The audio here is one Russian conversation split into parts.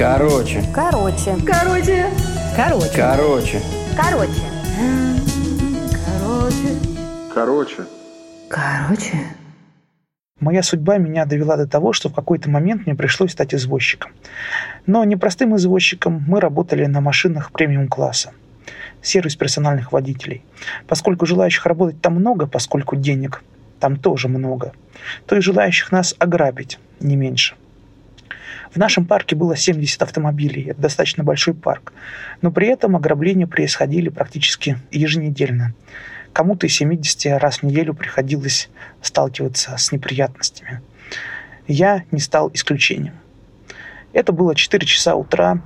Короче. Короче. Короче. Короче. Короче. Короче. Короче. Короче. Короче. Моя судьба меня довела до того, что в какой-то момент мне пришлось стать извозчиком. Но не простым извозчиком, мы работали на машинах премиум-класса. Сервис персональных водителей. Поскольку желающих работать там много, поскольку денег там тоже много, то и желающих нас ограбить не меньше. В нашем парке было 70 автомобилей, это достаточно большой парк, но при этом ограбления происходили практически еженедельно. Кому-то из 70 раз в неделю приходилось сталкиваться с неприятностями. Я не стал исключением. Это было 4 часа утра.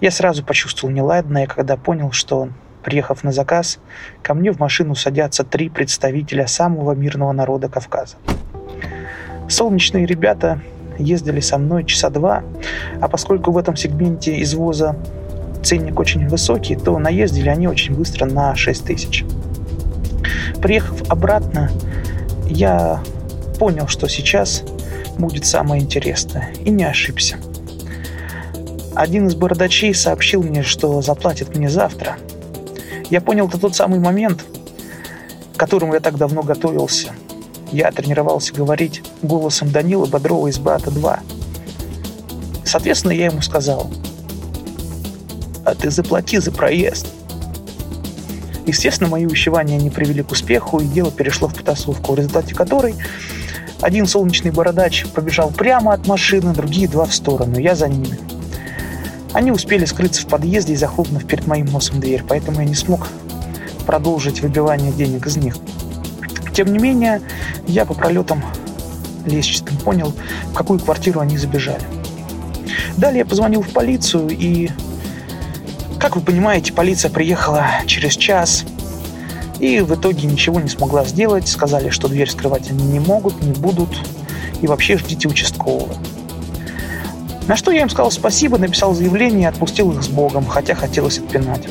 Я сразу почувствовал неладное, когда понял, что, приехав на заказ, ко мне в машину садятся три представителя самого мирного народа Кавказа. Солнечные ребята ездили со мной часа два, а поскольку в этом сегменте извоза ценник очень высокий, то наездили они очень быстро на 6 тысяч. Приехав обратно, я понял, что сейчас будет самое интересное, и не ошибся. Один из бородачей сообщил мне, что заплатит мне завтра. Я понял это тот самый момент, к которому я так давно готовился. Я тренировался говорить голосом Данила Бодрова из «Брата 2». Соответственно, я ему сказал, а ты заплати за проезд. Естественно, мои увещевания не привели к успеху, и дело перешло в потасовку, в результате которой один солнечный бородач побежал прямо от машины, другие два в сторону, я за ними. Они успели скрыться в подъезде и захлопнув перед моим носом дверь, поэтому я не смог продолжить выбивание денег из них. Тем не менее, я по пролетам лестничным понял, в какую квартиру они забежали. Далее я позвонил в полицию, и, как вы понимаете, полиция приехала через час, и в итоге ничего не смогла сделать. Сказали, что дверь скрывать они не могут, не будут, и вообще ждите участкового. На что я им сказал спасибо, написал заявление и отпустил их с Богом, хотя хотелось отпинать.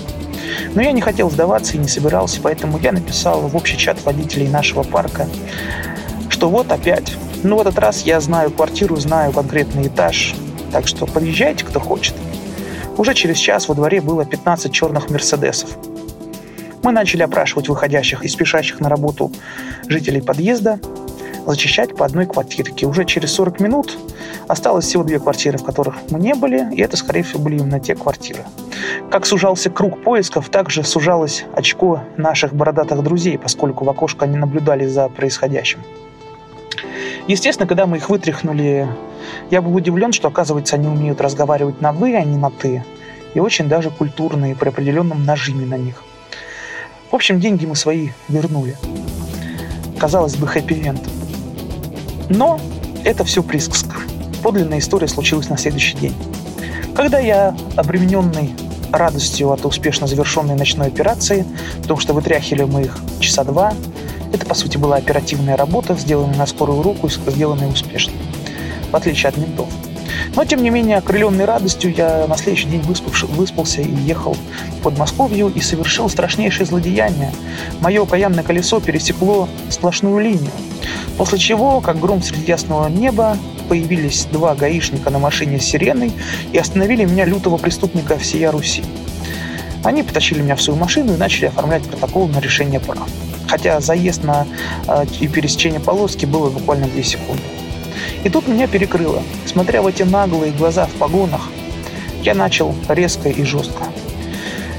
Но я не хотел сдаваться и не собирался, поэтому я написал в общий чат водителей нашего парка, что вот опять. Ну, в этот раз я знаю квартиру, знаю конкретный этаж, так что подъезжайте, кто хочет. Уже через час во дворе было 15 черных мерседесов. Мы начали опрашивать выходящих и спешащих на работу жителей подъезда, зачищать по одной квартирке. Уже через 40 минут осталось всего две квартиры, в которых мы не были, и это, скорее всего, были именно те квартиры. Как сужался круг поисков, так же сужалось очко наших бородатых друзей, поскольку в окошко они наблюдали за происходящим. Естественно, когда мы их вытряхнули, я был удивлен, что, оказывается, они умеют разговаривать на «вы», а не на «ты», и очень даже культурные при определенном нажиме на них. В общем, деньги мы свои вернули. Казалось бы, хэппи-энд. Но это все присказка. Подлинная история случилась на следующий день. Когда я, обремененный радостью от успешно завершенной ночной операции, потому что вытряхивали мы их часа два, это, по сути, была оперативная работа, сделанная на скорую руку и сделанная успешно, в отличие от ментов. Но, тем не менее, окрыленной радостью я на следующий день выспавши, выспался и ехал в Подмосковью и совершил страшнейшее злодеяние. Мое окаянное колесо пересекло сплошную линию. После чего, как гром среди ясного неба, появились два гаишника на машине с сиреной и остановили меня, лютого преступника, всея Руси. Они потащили меня в свою машину и начали оформлять протокол на решение прав. Хотя заезд на э, и пересечение полоски было буквально 2 секунды. И тут меня перекрыло. Смотря в эти наглые глаза в погонах, я начал резко и жестко.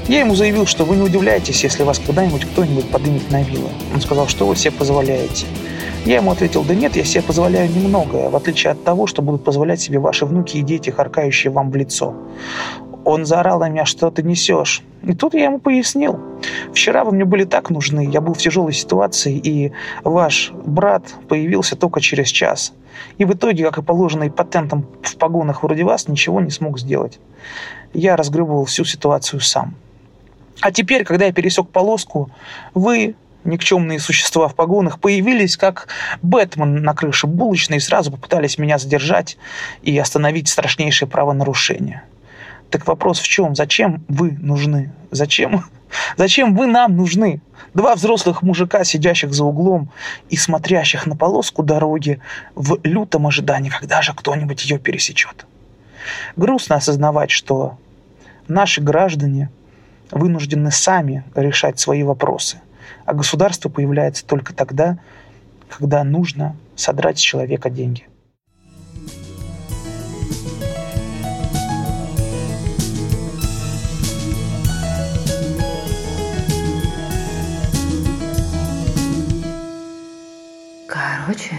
Я ему заявил, что вы не удивляетесь, если вас когда-нибудь кто-нибудь подымет на вилы. Он сказал, что вы себе позволяете. Я ему ответил, да нет, я себе позволяю немногое, в отличие от того, что будут позволять себе ваши внуки и дети, харкающие вам в лицо. Он заорал на меня, что ты несешь. И тут я ему пояснил. Вчера вы мне были так нужны, я был в тяжелой ситуации, и ваш брат появился только через час. И в итоге, как и положено и патентом в погонах вроде вас, ничего не смог сделать. Я разгребывал всю ситуацию сам. А теперь, когда я пересек полоску, вы, никчемные существа в погонах, появились как Бэтмен на крыше булочной и сразу попытались меня задержать и остановить страшнейшее правонарушение. Так вопрос в чем? Зачем вы нужны? Зачем? Зачем вы нам нужны? Два взрослых мужика, сидящих за углом и смотрящих на полоску дороги в лютом ожидании, когда же кто-нибудь ее пересечет. Грустно осознавать, что наши граждане вынуждены сами решать свои вопросы, а государство появляется только тогда, когда нужно содрать с человека деньги. Короче,